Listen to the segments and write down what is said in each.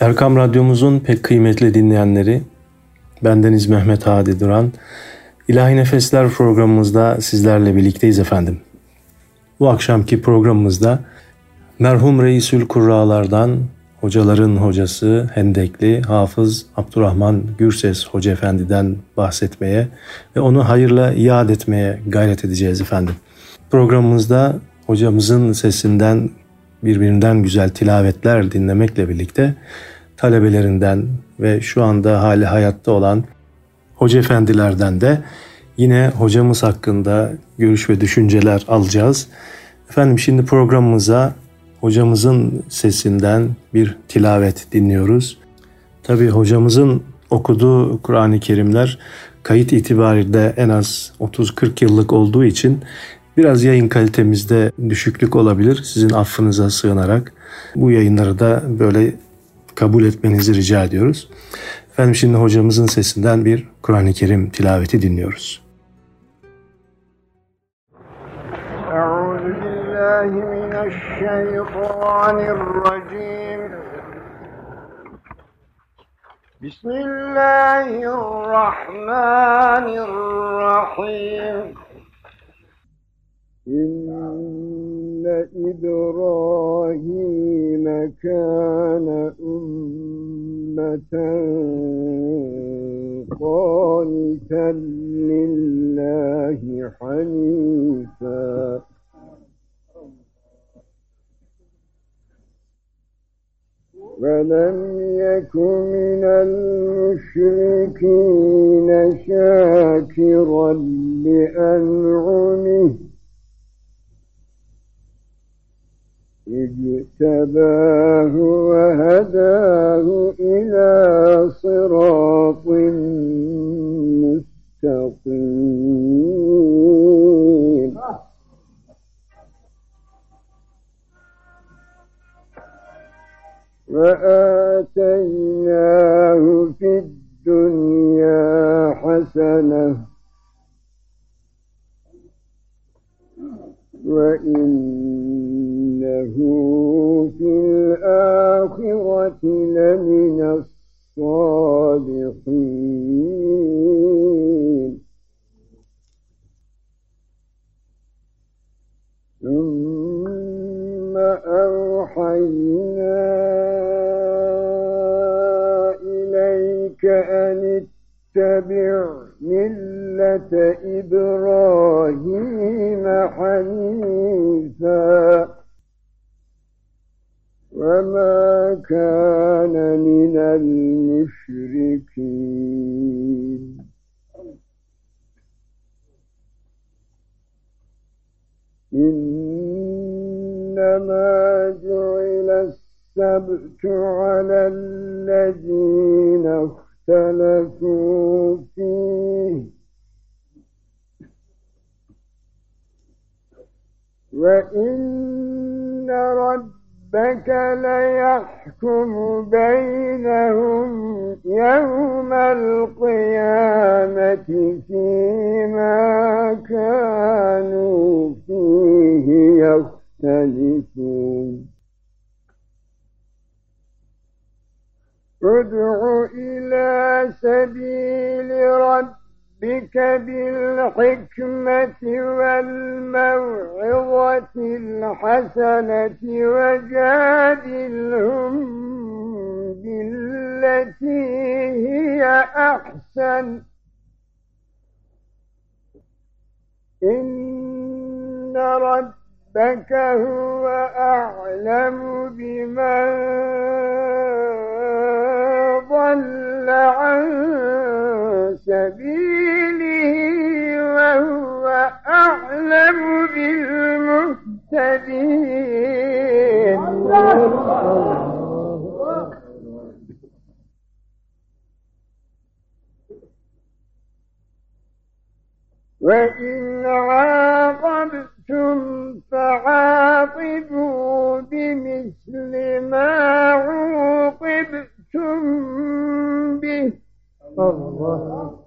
Erkam Radyomuzun pek kıymetli dinleyenleri, bendeniz Mehmet Hadi Duran. İlahi Nefesler programımızda sizlerle birlikteyiz efendim. Bu akşamki programımızda merhum Reisül Kurralardan hocaların hocası Hendekli Hafız Abdurrahman Gürses Hoca Efendi'den bahsetmeye ve onu hayırla iade etmeye gayret edeceğiz efendim. Programımızda hocamızın sesinden birbirinden güzel tilavetler dinlemekle birlikte talebelerinden ve şu anda hali hayatta olan hoca efendilerden de yine hocamız hakkında görüş ve düşünceler alacağız. Efendim şimdi programımıza hocamızın sesinden bir tilavet dinliyoruz. Tabi hocamızın okuduğu Kur'an-ı Kerimler kayıt itibariyle en az 30-40 yıllık olduğu için biraz yayın kalitemizde düşüklük olabilir. Sizin affınıza sığınarak bu yayınları da böyle kabul etmenizi rica ediyoruz. Efendim şimdi hocamızın sesinden bir Kur'an-ı Kerim tilaveti dinliyoruz. Bismillahirrahmanirrahim. إبراهيم كان أمة قانتا لله حنيفا. ولم يكن من المشركين شاكرا لأنعمه. اجتباه وهداه إلى صراط مستقيم. وآتيناه في الدنيا حسنة وإن إنه في الآخرة لمن الصالحين. ثم أوحينا إليك أن اتبع ملة إبراهيم حنيفاً. وما كان من المشركين إنما جعل السبت على الذين اختلفوا فيه وإن رب ربك ليحكم بينهم يوم القيامة فيما كانوا فيه يختلفون. ادع إلى سبيل ربك ربك بالحكمة والموعظة الحسنة وجادلهم بالتي هي أحسن. إن ربك هو أعلم بمن ضل عن سبيله وهو أعلم بالمهتدين. وإن عاقبتم فعاقبوا بمثل ما عوقبتم به. الله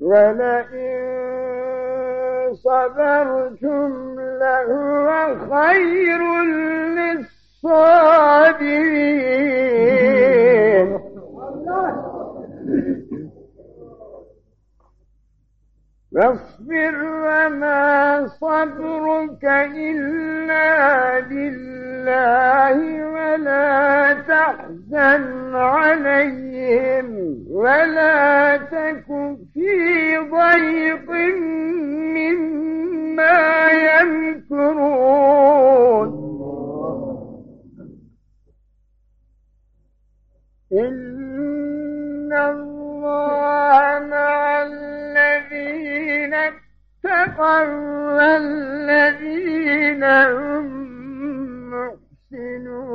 ولئن صبرتم لهو خير للصابرين فاصبر وما صبرك إلا بالله ولا تحزن عليهم ولا تك في ضيق مما يمكرون. إن الله مع الذين اتقوا والذين هم محسنون.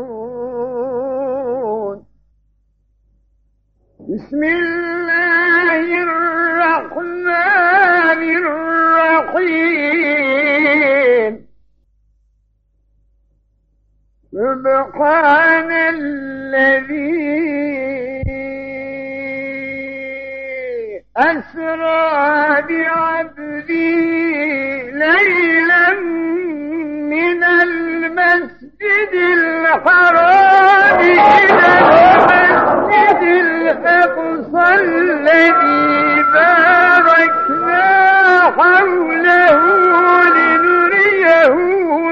بسم الله الرحمن الرحيم. سبحان الذي أسرى بعبده ليلا من المسجد الحرام إلى المسجد الأقصى الذي باركنا حوله لنريه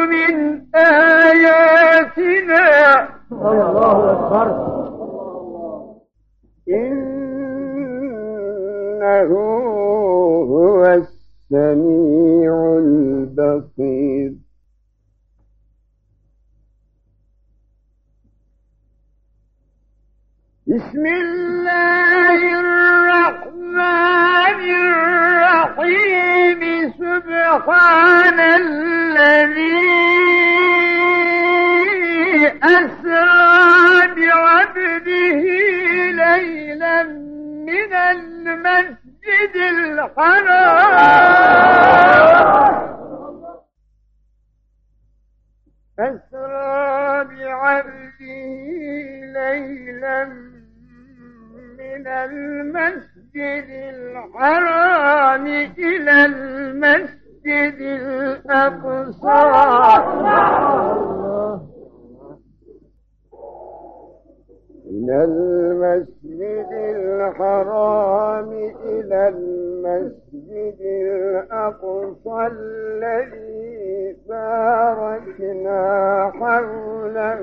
من آياتنا. الله أكبر. إنه هو السميع البصير. بسم الله الرحمن الرحيم. سبحان الذي أسرى بعبده ليلا من المسجد الحرام. أسرى بعبده ليلا من المسجد الحرام إلى المسجد الأقصى. من المسجد الحرام إلى المسجد الأقصى الذي باركنا حوله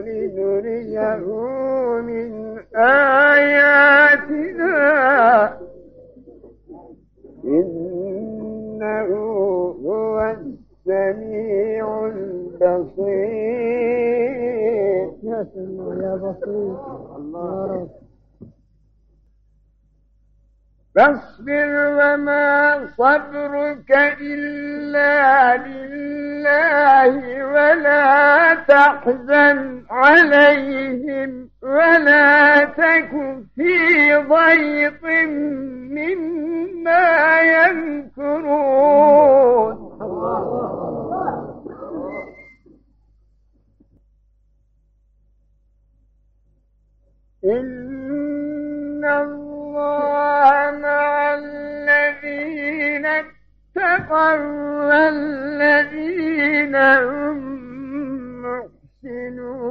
لنريه من آياتنا. إنه هو السميع البصير. يا سميع يا بصير. رب. فاصبر وما صبرك إلا بالله ولا تحزن عليهم ولا تك في ضيق مما يمكرون. إن الله مع الذين اتقوا والذين هم محسنون.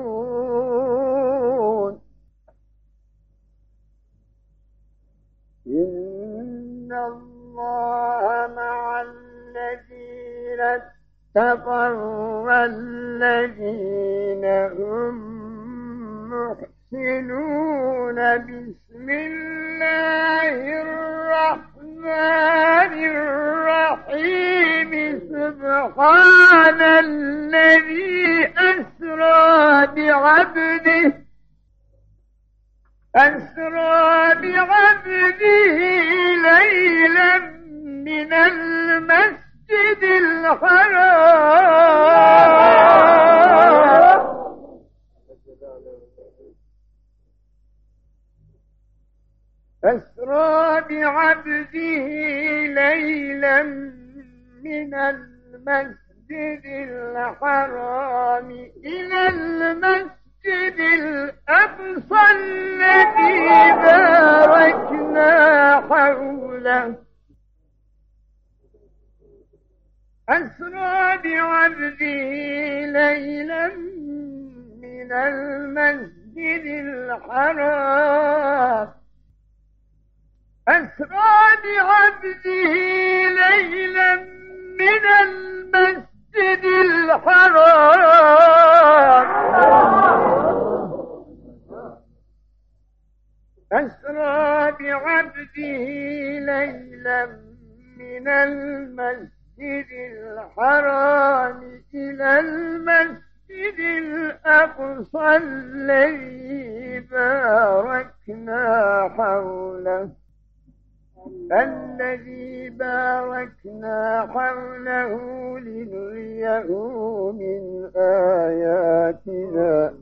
إن الله مع الذين اتقوا والذين هم محسنون. بسم الله. الرحمن الرحيم سبحان الذي أسرى بعبده أسرى بعبده ليلا من المسجد الحرام. أسرى بعبده ليلا من المسجد الحرام إلى المسجد الأقصى الذي باركنا حوله. أسرى بعبده ليلا من المسجد الحرام أسرى بعبده ليلا من المسجد الحرام. أسرى بعبده ليلا من المسجد الحرام إلى المسجد الأقصى الذي باركنا حوله. الذي باركنا حوله لنريه من آياتنا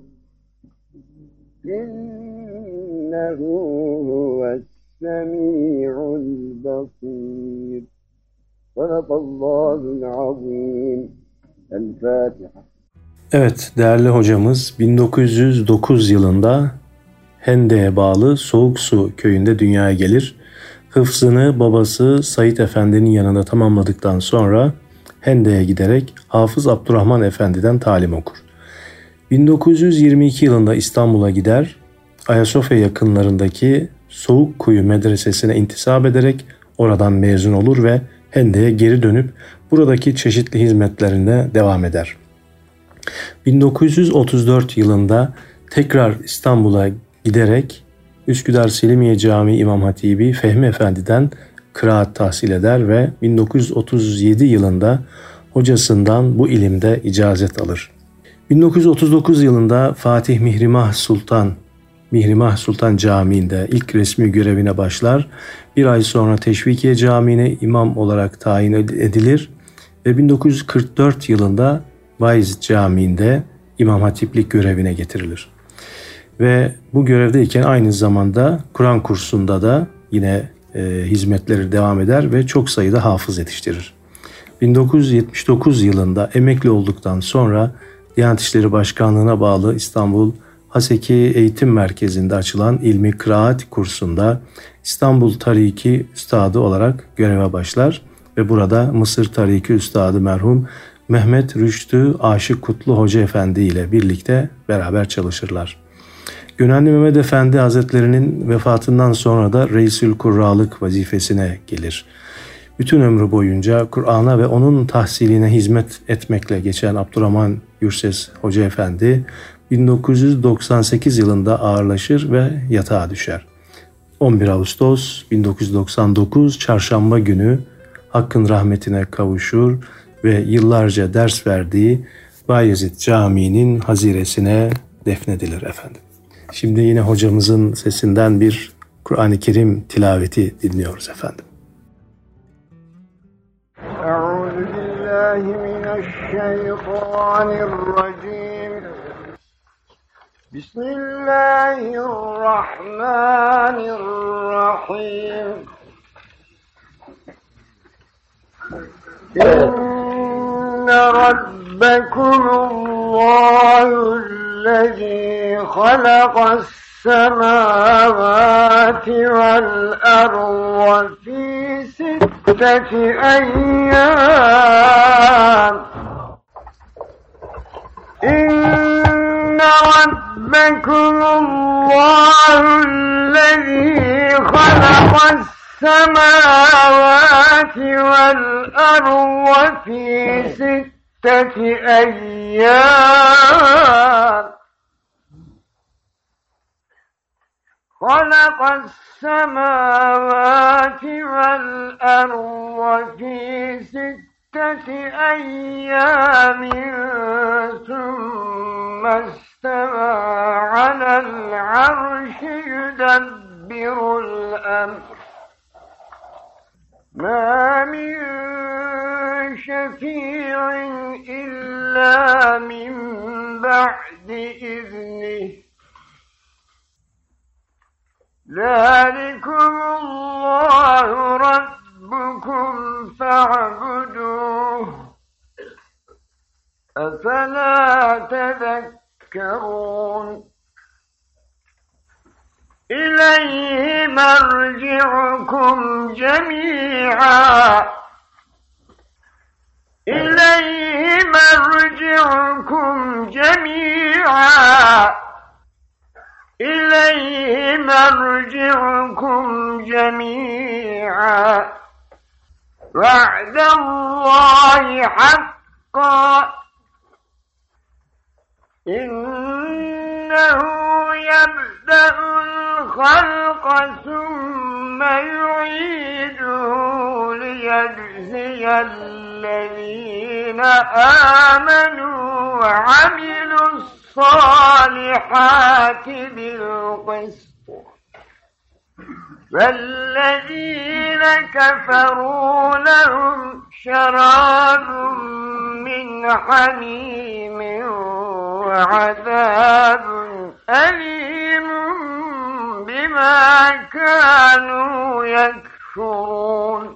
إنه هو السميع البصير صدق الله العظيم الفاتحة Evet değerli hocamız 1909 yılında Hende'ye bağlı Soğuk Su köyünde dünyaya gelir. Hıfzını babası Said Efendi'nin yanında tamamladıktan sonra Hende'ye giderek Hafız Abdurrahman Efendi'den talim okur. 1922 yılında İstanbul'a gider, Ayasofya yakınlarındaki Soğuk Kuyu Medresesi'ne intisap ederek oradan mezun olur ve Hende'ye geri dönüp buradaki çeşitli hizmetlerine devam eder. 1934 yılında tekrar İstanbul'a giderek Üsküdar Selimiye Camii İmam Hatibi Fehmi Efendi'den kıraat tahsil eder ve 1937 yılında hocasından bu ilimde icazet alır. 1939 yılında Fatih Mihrimah Sultan Mihrimah Sultan Camii'nde ilk resmi görevine başlar. Bir ay sonra Teşvikiye Camii'ne imam olarak tayin edilir ve 1944 yılında Bayezid Camii'nde İmam Hatiplik görevine getirilir. Ve bu görevdeyken aynı zamanda Kur'an kursunda da yine e, hizmetleri devam eder ve çok sayıda hafız yetiştirir. 1979 yılında emekli olduktan sonra Diyanet İşleri Başkanlığı'na bağlı İstanbul Haseki Eğitim Merkezi'nde açılan ilmi kıraat kursunda İstanbul Tariki Üstadı olarak göreve başlar ve burada Mısır Tariki Üstadı merhum Mehmet Rüştü Aşık Kutlu Hoca Efendi ile birlikte beraber çalışırlar. Gönenli Mehmet Efendi Hazretlerinin vefatından sonra da Reisül Kurralık vazifesine gelir. Bütün ömrü boyunca Kur'an'a ve onun tahsiline hizmet etmekle geçen Abdurrahman Gürses Hoca Efendi 1998 yılında ağırlaşır ve yatağa düşer. 11 Ağustos 1999 Çarşamba günü Hakk'ın rahmetine kavuşur ve yıllarca ders verdiği Bayezid Camii'nin haziresine defnedilir efendim. Şimdi yine hocamızın sesinden bir Kur'an-ı Kerim tilaveti dinliyoruz efendim. Euzubillahimineşşeytanirracim. Bismillahirrahmanirrahim. İnne rabbekumullahu الذي خلق السماوات والأرض في ستة أيام. إن ربكم الله الذي خلق السماوات والأرض في ستة أيام. خلق السماوات والأرض في ستة أيام ثم استوى على العرش يدبر الأمر. ما من شفيع إلا من بعد إذنه. ذلكم الله ربكم فاعبدوه أفلا تذكرون إليه مرجعكم جميعا إليه مرجعكم جميعا إليه مرجعكم جميعا. وعد الله حقا. إنه يبدأ الخلق ثم يعيده ليجزي الذين آمنوا وعملوا الصالحات بالقسط. والذين كفروا لهم شراب من حميم وعذاب أليم بما كانوا يكفرون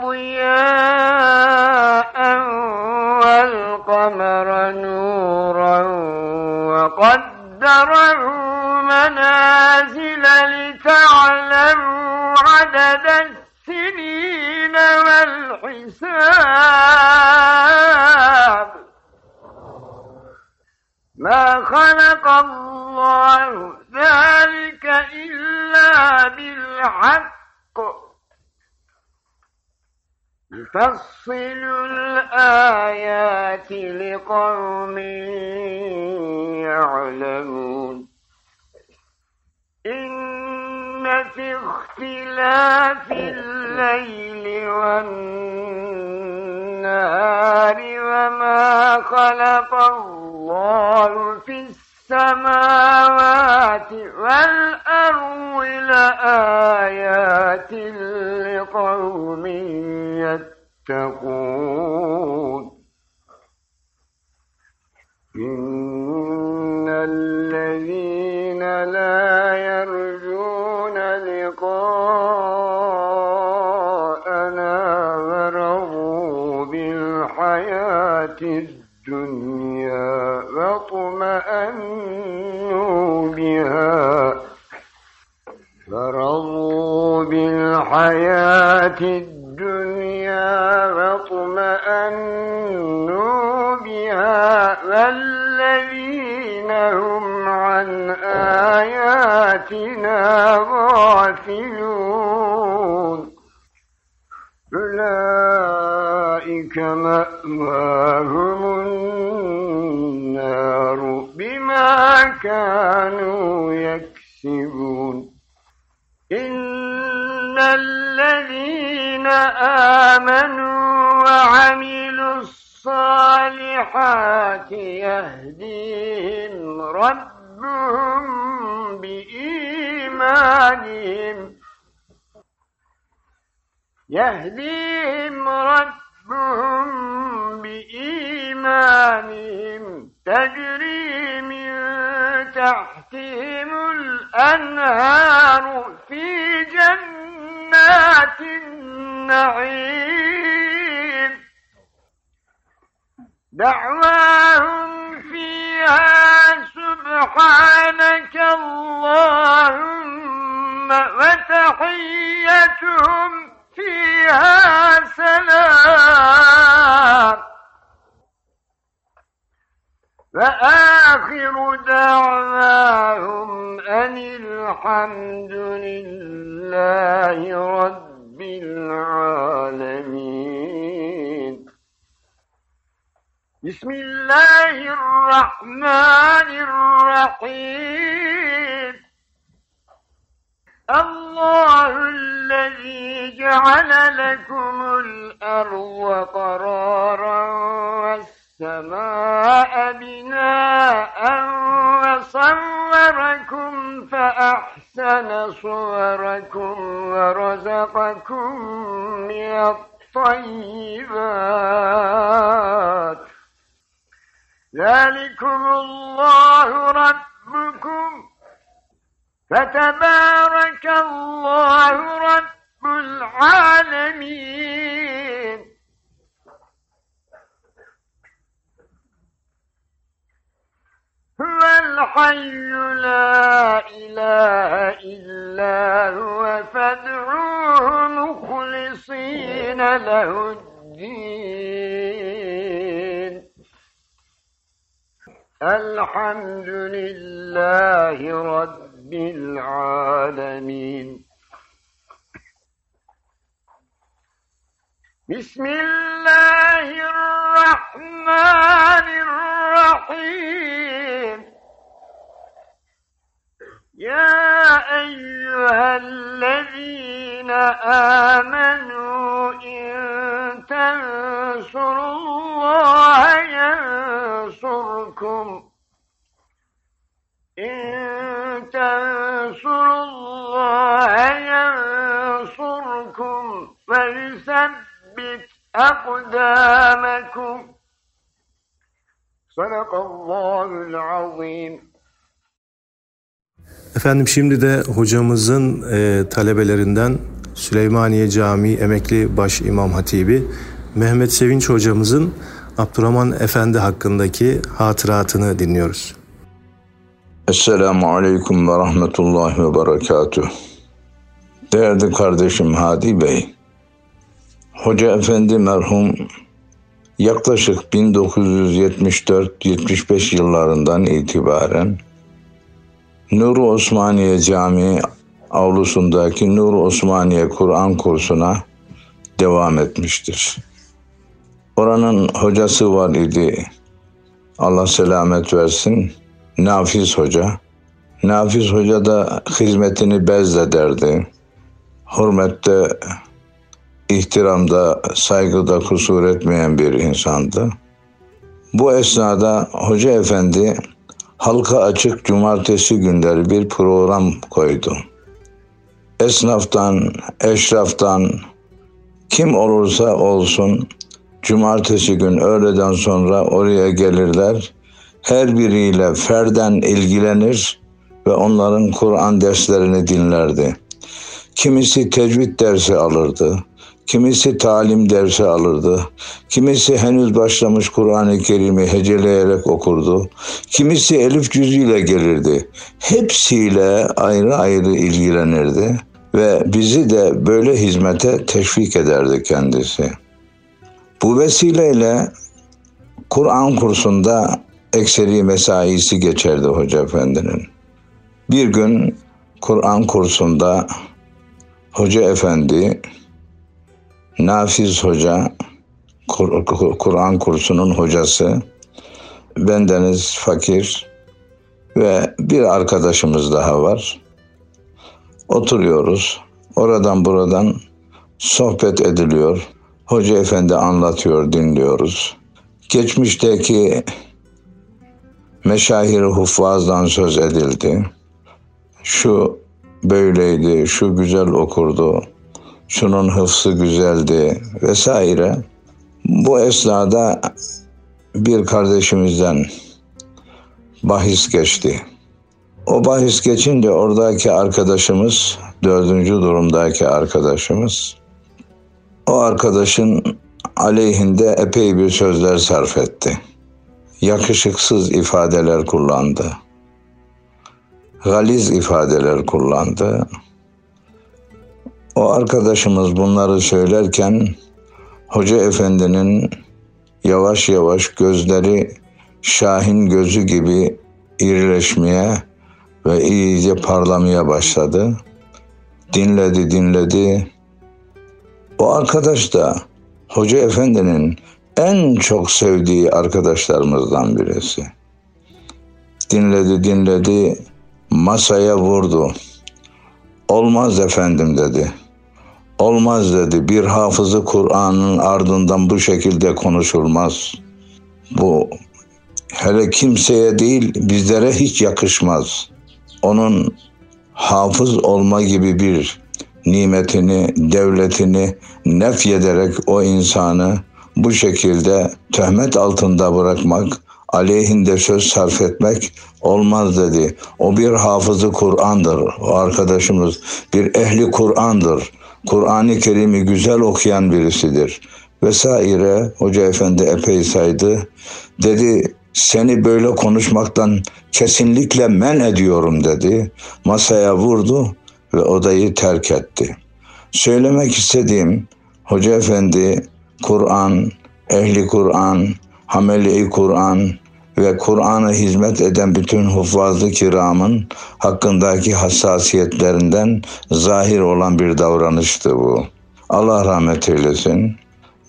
ضياء يفصل الآيات لقوم يعلمون. إن في اختلاف الليل والنهار وما خلق الله الدنيا واطمأنوا بها والذين هم عن آياتنا غافلون أولئك مأواهم النار بما كانوا يكسبون إن الذين آمنوا وعملوا الصالحات يهديهم ربهم بإيمانهم يهديهم ربهم بإيمانهم تجري من تحتهم الأنهار في جنات النعيم. دعواهم فيها سبحانك اللهم وتحيتهم فيها سلام. وآخر دعواهم أن الحمد لله رب العالمين. بسم الله الرحمن الرحيم. الله الذي جعل لكم الأرض قرارا والسماء بناء وصوركم فأحسن صوركم ورزقكم من الطيبات. ذلكم الله ربكم. فتبارك الله رب العالمين. هو الحي لا إله إلا هو فادعوه مخلصين له الدين. الحمد لله رب العالمين. بسم الله الرحمن الرحيم. يا أيها الذين آمنوا إن تنصروا الله ينصركم. أقدامكم صدق الله العظيم Efendim şimdi de hocamızın e, talebelerinden Süleymaniye Camii Emekli Baş İmam Hatibi Mehmet Sevinç hocamızın Abdurrahman Efendi hakkındaki hatıratını dinliyoruz. Esselamu Aleyküm ve Rahmetullahi ve Berekatuh. Değerli kardeşim Hadi Bey, Hoca Efendi merhum yaklaşık 1974-75 yıllarından itibaren Nur Osmaniye Camii avlusundaki Nur Osmaniye Kur'an kursuna devam etmiştir. Oranın hocası var idi. Allah selamet versin. Nafiz Hoca. Nafiz Hoca da hizmetini bezlederdi. Hürmette, ihtiramda, saygıda kusur etmeyen bir insandı. Bu esnada Hoca Efendi halka açık cumartesi günleri bir program koydu. Esnaftan, eşraftan, kim olursa olsun cumartesi gün öğleden sonra oraya gelirler. Her biriyle ferden ilgilenir ve onların Kur'an derslerini dinlerdi. Kimisi tecvid dersi alırdı. Kimisi talim dersi alırdı. Kimisi henüz başlamış Kur'an-ı Kerim'i heceleyerek okurdu. Kimisi elif cüzüyle gelirdi. Hepsiyle ayrı ayrı ilgilenirdi ve bizi de böyle hizmete teşvik ederdi kendisi. Bu vesileyle Kur'an kursunda ekseri mesaisi geçerdi Hoca Efendi'nin. Bir gün Kur'an kursunda Hoca Efendi Nafiz Hoca, Kur'an kursunun hocası, bendeniz fakir ve bir arkadaşımız daha var. Oturuyoruz. Oradan buradan sohbet ediliyor. Hoca efendi anlatıyor, dinliyoruz. Geçmişteki meşahir huffazdan söz edildi. Şu böyleydi, şu güzel okurdu, şunun hıfsı güzeldi vesaire. Bu esnada bir kardeşimizden bahis geçti. O bahis geçince oradaki arkadaşımız, dördüncü durumdaki arkadaşımız, o arkadaşın aleyhinde epey bir sözler sarf etti. Yakışıksız ifadeler kullandı. Galiz ifadeler kullandı. O arkadaşımız bunları söylerken Hoca Efendi'nin yavaş yavaş gözleri Şahin gözü gibi irileşmeye ve iyice parlamaya başladı. Dinledi, dinledi. O arkadaş da Hoca Efendi'nin en çok sevdiği arkadaşlarımızdan birisi. Dinledi, dinledi, masaya vurdu. Olmaz efendim dedi. Olmaz dedi. Bir hafızı Kur'an'ın ardından bu şekilde konuşulmaz. Bu hele kimseye değil bizlere hiç yakışmaz. Onun hafız olma gibi bir nimetini, devletini nefyederek o insanı bu şekilde töhmet altında bırakmak, aleyhinde söz sarf etmek olmaz dedi. O bir hafızı Kur'an'dır. O arkadaşımız bir ehli Kur'an'dır. Kur'an-ı Kerim'i güzel okuyan birisidir. Vesaire Hoca Efendi epey saydı. Dedi seni böyle konuşmaktan kesinlikle men ediyorum dedi. Masaya vurdu ve odayı terk etti. Söylemek istediğim Hoca Efendi Kur'an, ehli Kur'an, hameli Kur'an ve Kur'an'a hizmet eden bütün huffazlı kiramın hakkındaki hassasiyetlerinden zahir olan bir davranıştı bu. Allah rahmet eylesin.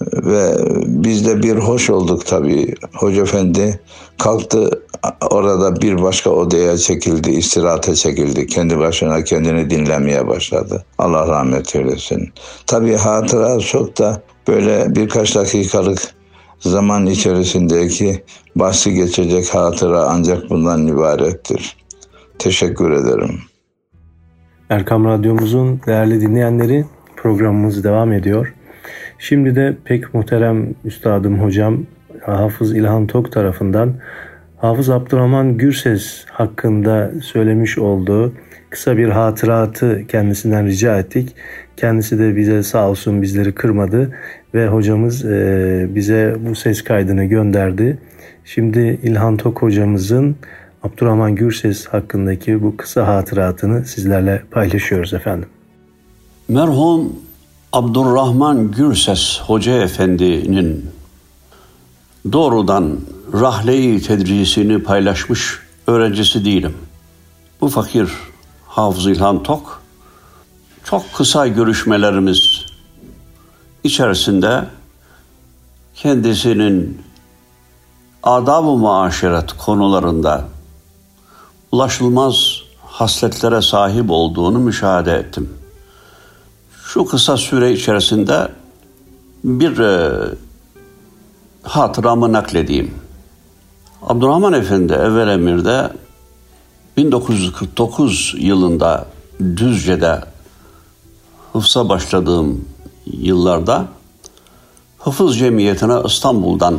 Ve biz de bir hoş olduk tabii. Hoca Efendi kalktı orada bir başka odaya çekildi, istirahate çekildi. Kendi başına kendini dinlemeye başladı. Allah rahmet eylesin. Tabii hatıra çok da böyle birkaç dakikalık zaman içerisindeki bahsi geçecek hatıra ancak bundan ibarettir. Teşekkür ederim. Erkam Radyomuzun değerli dinleyenleri programımız devam ediyor. Şimdi de pek muhterem üstadım hocam Hafız İlhan Tok tarafından Hafız Abdurrahman Gürses hakkında söylemiş olduğu kısa bir hatıratı kendisinden rica ettik. Kendisi de bize sağ olsun bizleri kırmadı ve hocamız e, bize bu ses kaydını gönderdi. Şimdi İlhan Tok hocamızın Abdurrahman Gürses hakkındaki bu kısa hatıratını sizlerle paylaşıyoruz efendim. Merhum Abdurrahman Gürses Hoca Efendi'nin doğrudan rahleyi tedrisini paylaşmış öğrencisi değilim. Bu fakir Hafız İlhan Tok çok kısa görüşmelerimiz içerisinde kendisinin adab-ı muaşeret konularında ulaşılmaz hasletlere sahip olduğunu müşahede ettim. Şu kısa süre içerisinde bir e, hatıramı nakledeyim. Abdurrahman Efendi evvel emirde 1949 yılında Düzce'de hıfza başladığım yıllarda Hıfız Cemiyeti'ne İstanbul'dan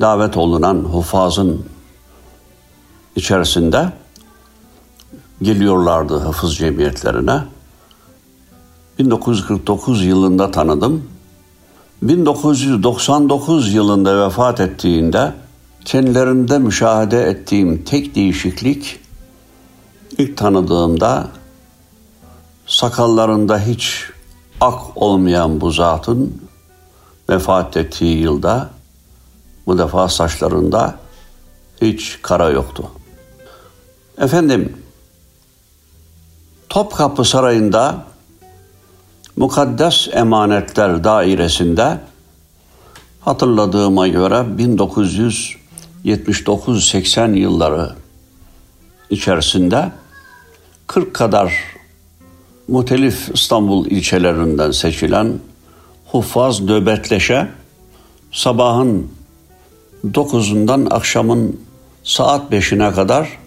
davet olunan hufazın içerisinde geliyorlardı hıfız cemiyetlerine. 1949 yılında tanıdım. 1999 yılında vefat ettiğinde kendilerinde müşahede ettiğim tek değişiklik ilk tanıdığımda sakallarında hiç ak olmayan bu zatın vefat ettiği yılda bu defa saçlarında hiç kara yoktu. Efendim Topkapı Sarayı'nda Mukaddes Emanetler Dairesi'nde hatırladığıma göre 1979-80 yılları içerisinde 40 kadar muhtelif İstanbul ilçelerinden seçilen huffaz nöbetleşe sabahın 9'undan akşamın saat 5'ine kadar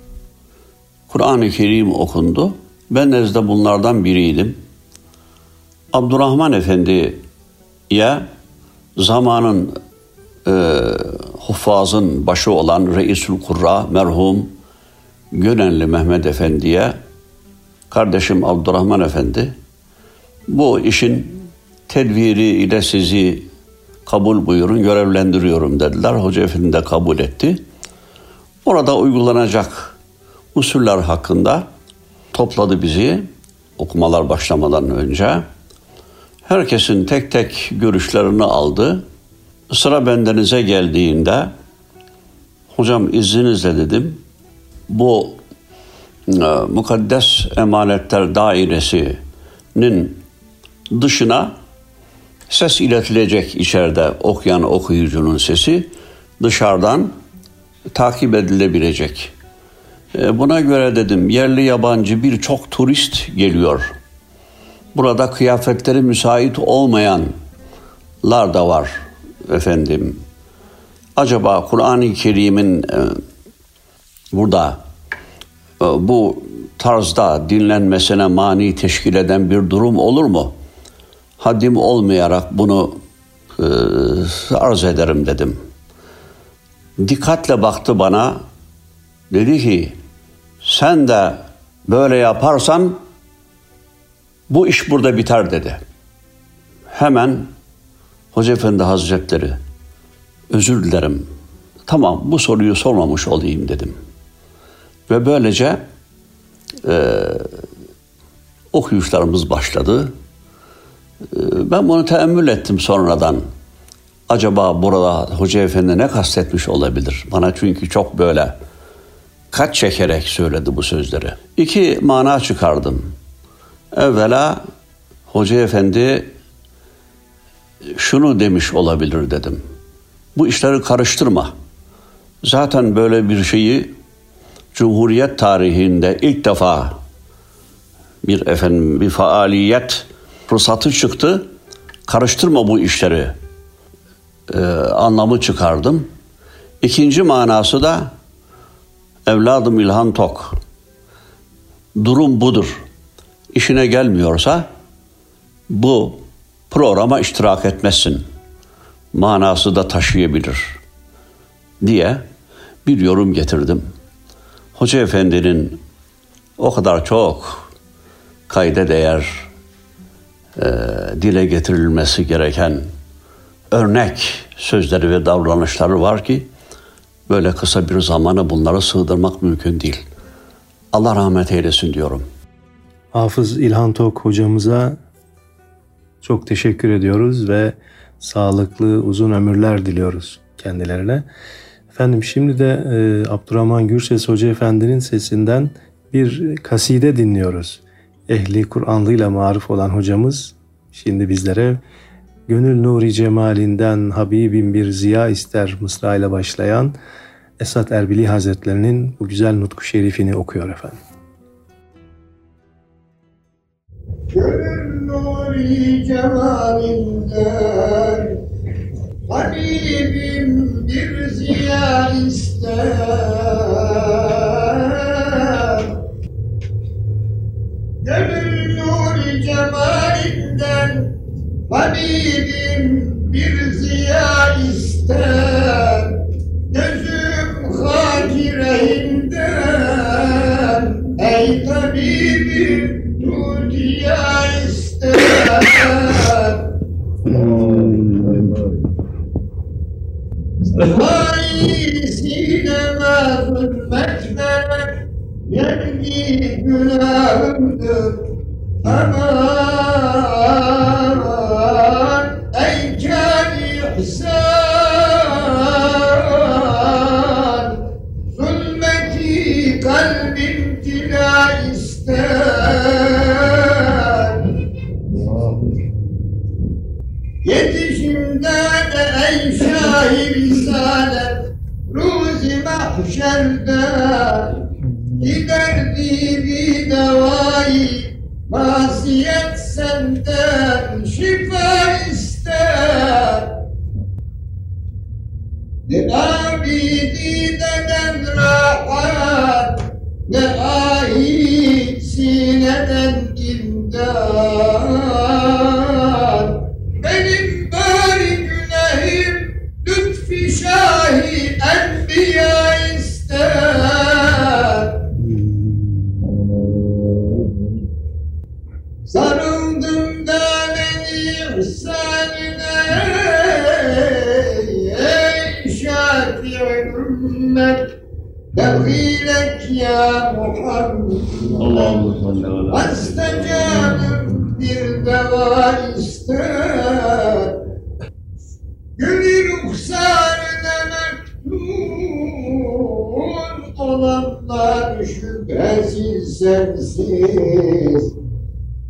Kur'an-ı Kerim okundu. Ben nezde bunlardan biriydim. Abdurrahman Efendi'ye zamanın e, huffazın başı olan Reisül Kurra merhum Gönenli Mehmet Efendi'ye kardeşim Abdurrahman Efendi bu işin tedbiri ile sizi kabul buyurun görevlendiriyorum dediler. Hoca Efendi de kabul etti. Orada uygulanacak usuller hakkında topladı bizi okumalar başlamadan önce. Herkesin tek tek görüşlerini aldı. Sıra bendenize geldiğinde hocam izninizle dedim bu mukaddes emanetler dairesinin dışına ses iletilecek içeride okuyan okuyucunun sesi dışarıdan takip edilebilecek. E, buna göre dedim yerli yabancı birçok turist geliyor. Burada kıyafetleri müsait olmayanlar da var efendim. Acaba Kur'an-ı Kerim'in e, burada e, bu tarzda dinlenmesine mani teşkil eden bir durum olur mu? Haddim olmayarak bunu e, arz ederim dedim. Dikkatle baktı bana. Dedi ki sen de böyle yaparsan bu iş burada biter dedi. Hemen Hoca Efendi Hazretleri özür dilerim. Tamam bu soruyu sormamış olayım dedim. Ve böylece e, okuyuşlarımız başladı. E, ben bunu teemmül ettim sonradan. Acaba burada Hoca Efendi ne kastetmiş olabilir? Bana çünkü çok böyle kaç çekerek söyledi bu sözleri. İki mana çıkardım. Evvela Hoca Efendi şunu demiş olabilir dedim. Bu işleri karıştırma. Zaten böyle bir şeyi Cumhuriyet tarihinde ilk defa bir efendim bir faaliyet fırsatı çıktı. Karıştırma bu işleri e, anlamı çıkardım. İkinci manası da evladım İlhan Tok. Durum budur. İşine gelmiyorsa bu programa iştirak etmezsin. Manası da taşıyabilir diye bir yorum getirdim. Hoca Efendi'nin o kadar çok kayda değer e, dile getirilmesi gereken örnek sözleri ve davranışları var ki böyle kısa bir zamanı bunları sığdırmak mümkün değil. Allah rahmet eylesin diyorum. Hafız İlhan Tok hocamıza çok teşekkür ediyoruz ve sağlıklı uzun ömürler diliyoruz kendilerine. Efendim şimdi de e, Abdurrahman Gürses Hoca Efendi'nin sesinden bir kaside dinliyoruz. Ehli Kur'anlıyla maruf olan hocamız şimdi bizlere Gönül nuri cemalinden Habibim bir ziya ister Mısra ile başlayan Esat Erbili Hazretlerinin bu güzel nutku şerifini okuyor efendim. Gönül nuri cemalinden Habibim bir ziya ister. Gönül nuri cemalinden Habibim bir ziya ister. Gözüm hakirehinden Ey tabibim tutiya ister Vay sineme zulmetme Yengi günahımdır. Aman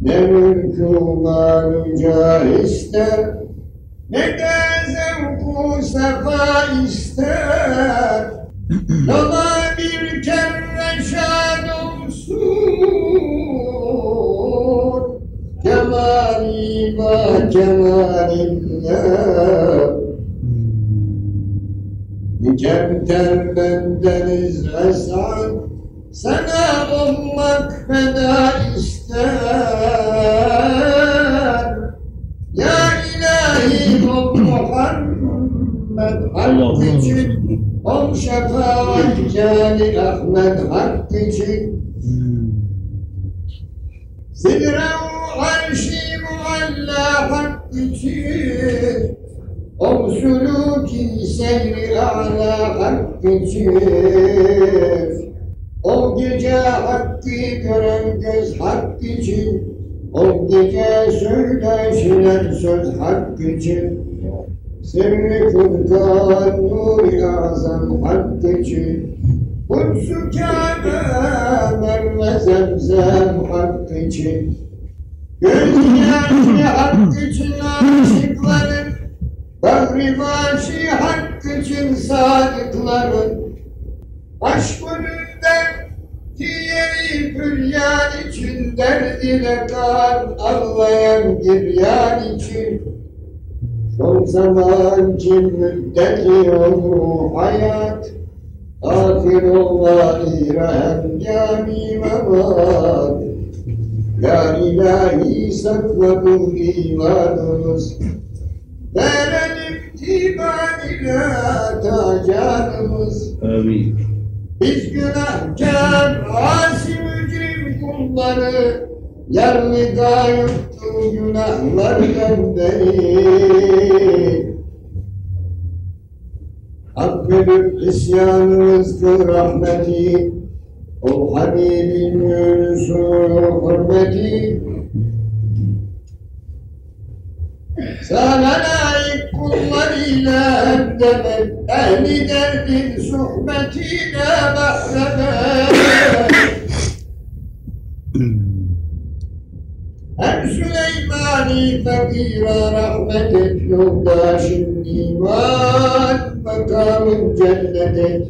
Ne mülkü cah ister Ne de zevku sefa ister Yola bir kere şad olsun Kemali ma kemalinle Mükemter bendeniz esad sana olmak feda ister. Ya ilahi Muhammed hak için, ol şefaat cani Ahmet hak için. Zidrev arşi mualla hak için, ol suluki seyri a'la hak için. O gece hakkı gören göz hak için O gece söyleşilen söz hak için. Sirri Furkan Nur-i hak için Kutsu Kabe Merve Zemzem hak için. Gözyaşı hak için aşıkların Bahri başı hak için sadıkların. Aşk önünde Yeri büryan için derdine kan anlayan giryan için. Son zaman cimritteki olur hayat. Ahirullah İrahim Cami Mevat La ilahi sakladım imanımız. Verelim tiban ile ta canımız Amin biz günahkar, asi mücrim kulları, Yarlıda yuttu günahlardan beri. Affedip isyanımız kıl rahmeti, O Habibin Yunus'u hürmeti. Sana layık kullarıyla hep demek, ehli derdin sohbetiyle mahremet. Hem Süleymani fakira rahmet et, yoldaşın iman, makamın cennet et.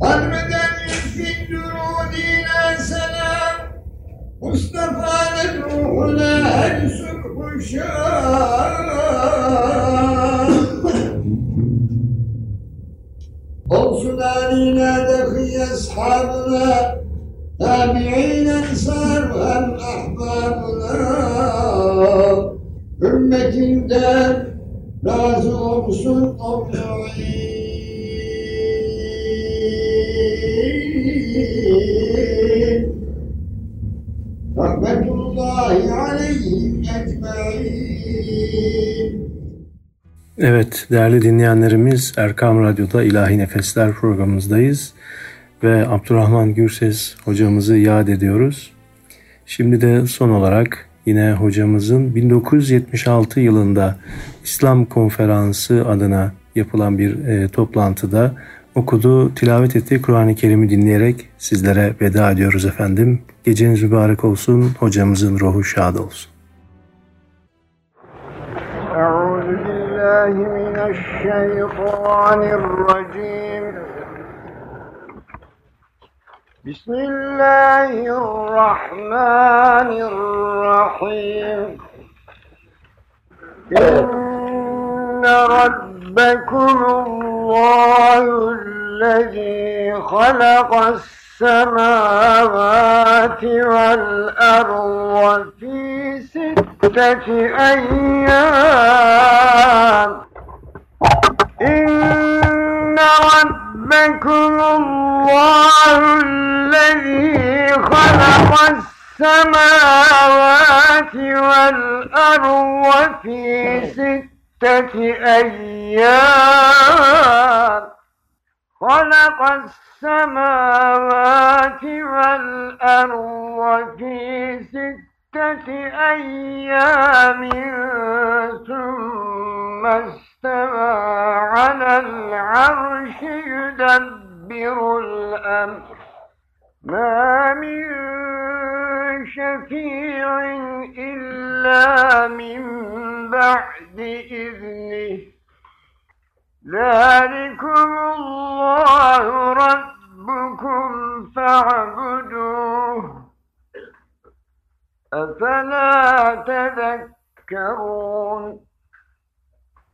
Harbeden yüzbin durudine selam Mustafa'nın ruhuna her sürkuşam Olsun aline dehi ashabına تابعين انصار وهم احبابنا ümmetinden razı olsun Allah'ın. Evet değerli dinleyenlerimiz Erkam Radyo'da İlahi Nefesler programımızdayız ve Abdurrahman Gürses hocamızı yad ediyoruz. Şimdi de son olarak yine hocamızın 1976 yılında İslam Konferansı adına yapılan bir e, toplantıda okuduğu, tilavet ettiği Kur'an-ı Kerim'i dinleyerek sizlere veda ediyoruz efendim. Geceniz mübarek olsun, hocamızın ruhu şad olsun. أعوذ بالله من الشيطان الرجيم بسم الله الرحمن الرحيم إن ربكم الله الذي خلق السماوات والأرض في ستة أيام. إن ربكم الله الذي خلق السماوات والأرض في ستة أيام خلق السماوات والأرض في ستة أيام ثم استوى على العرش يدبر الأمر. ما من شفيع إلا من بعد إذنه. ذلكم الله ربكم فاعبدوه. أفلا تذكرون؟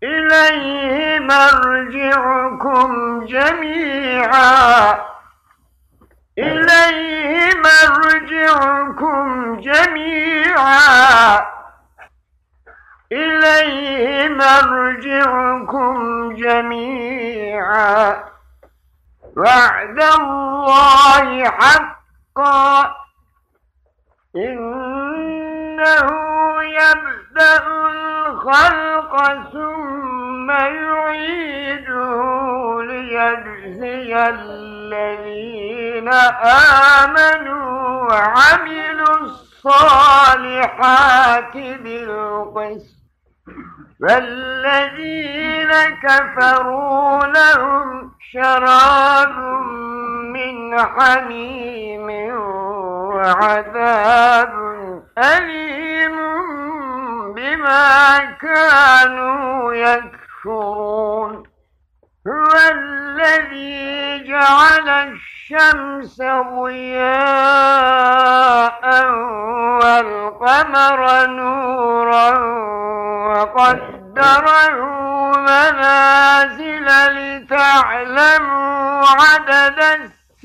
إليه مرجعكم جميعا. إليه مرجعكم جميعا. إليه مرجعكم جميعا. وعد الله حقا. إنه يبدأ الخلق ثم يعيده ليجزي الذين آمنوا وعملوا الصالحات بالقسط. والذين كفروا لهم شراب من حميم وعذاب أليم بما كانوا يكفرون. هو الذي جعل الشمس ضياء والقمر نورا وقدره منازل لتعلموا عدد السنين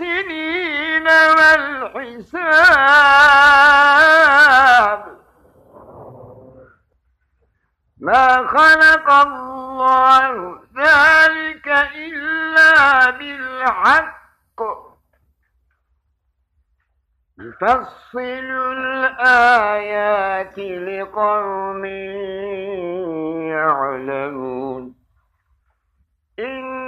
السنين والحساب. ما خلق الله ذلك إلا بالحق. يفصل الآيات لقوم يعلمون. إن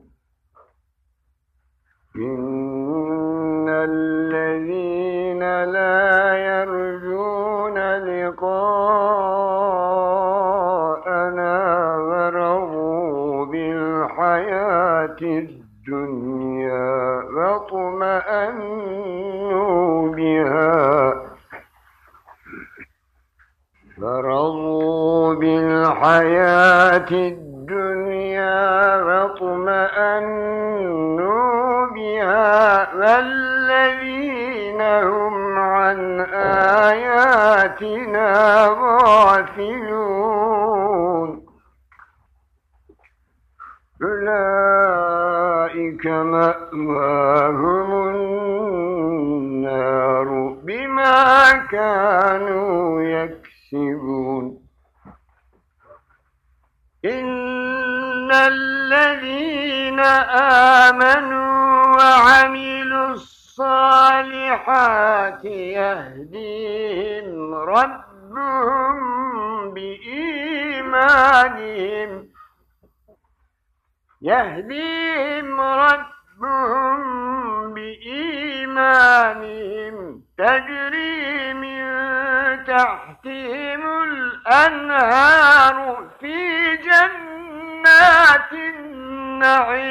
إن الذين لا يرجون لقاءنا ورضوا بالحياة الدنيا واطمأنوا بها فرضوا بالحياة الدنيا واطمأنوا بها والذين هم عن آياتنا غافلون أولئك مأواهم النار بما كانوا يكسبون إن الذين آمنوا وعملوا الصالحات يهديهم ربهم بإيمانهم يهديهم ربهم بإيمانهم. تجري من تحتهم الأنهار في جنات النعيم.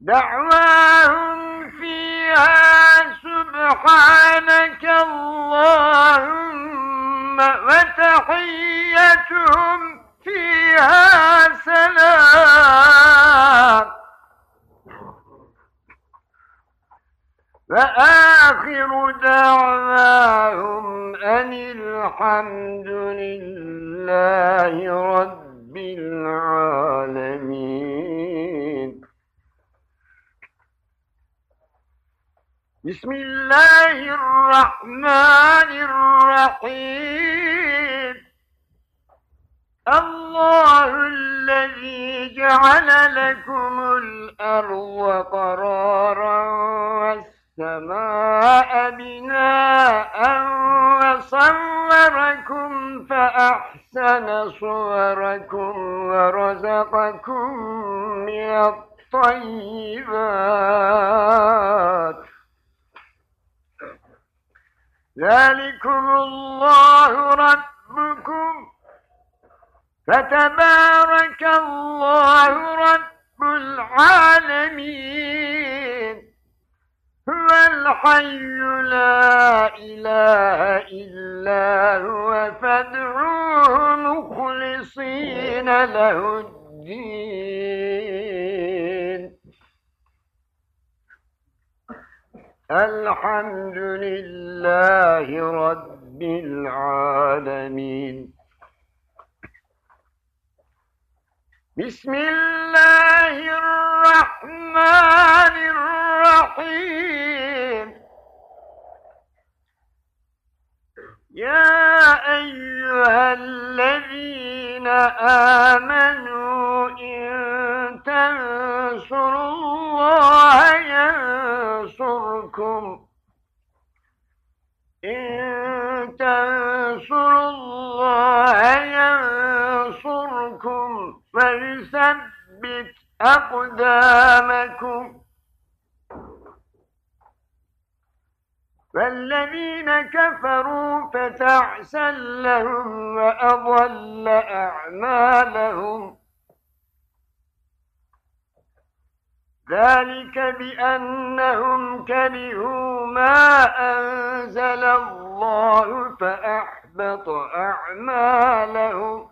دعواهم فيها سبحانك اللهم وتحيتهم فيها سلام. وآخر دعواهم أن الحمد لله رب العالمين. بسم الله الرحمن الرحيم. الله الذي جعل لكم الأرض قرارا بناء وصوركم فأحسن صوركم ورزقكم من الطيبات. ذلكم الله ربكم. فتبارك الله رب العالمين. هو الحي لا إله إلا هو فادعوه مخلصين له الدين. الحمد لله رب العالمين. بسم الله الرحمن الرحيم يا أيها الذين آمنوا إن تنصروا الله ينصركم إن تنصروا ويثبت أقدامكم. فالذين كفروا فتعسا لهم وأضل أعمالهم. ذلك بأنهم كرهوا ما أنزل الله فأحبط أعمالهم.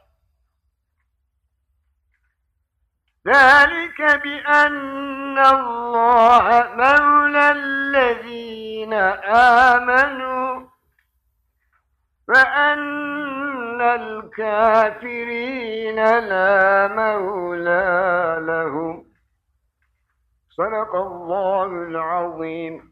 ذلك بأن الله مولى الذين آمنوا وأن الكافرين لا مولى لهم. صدق الله العظيم.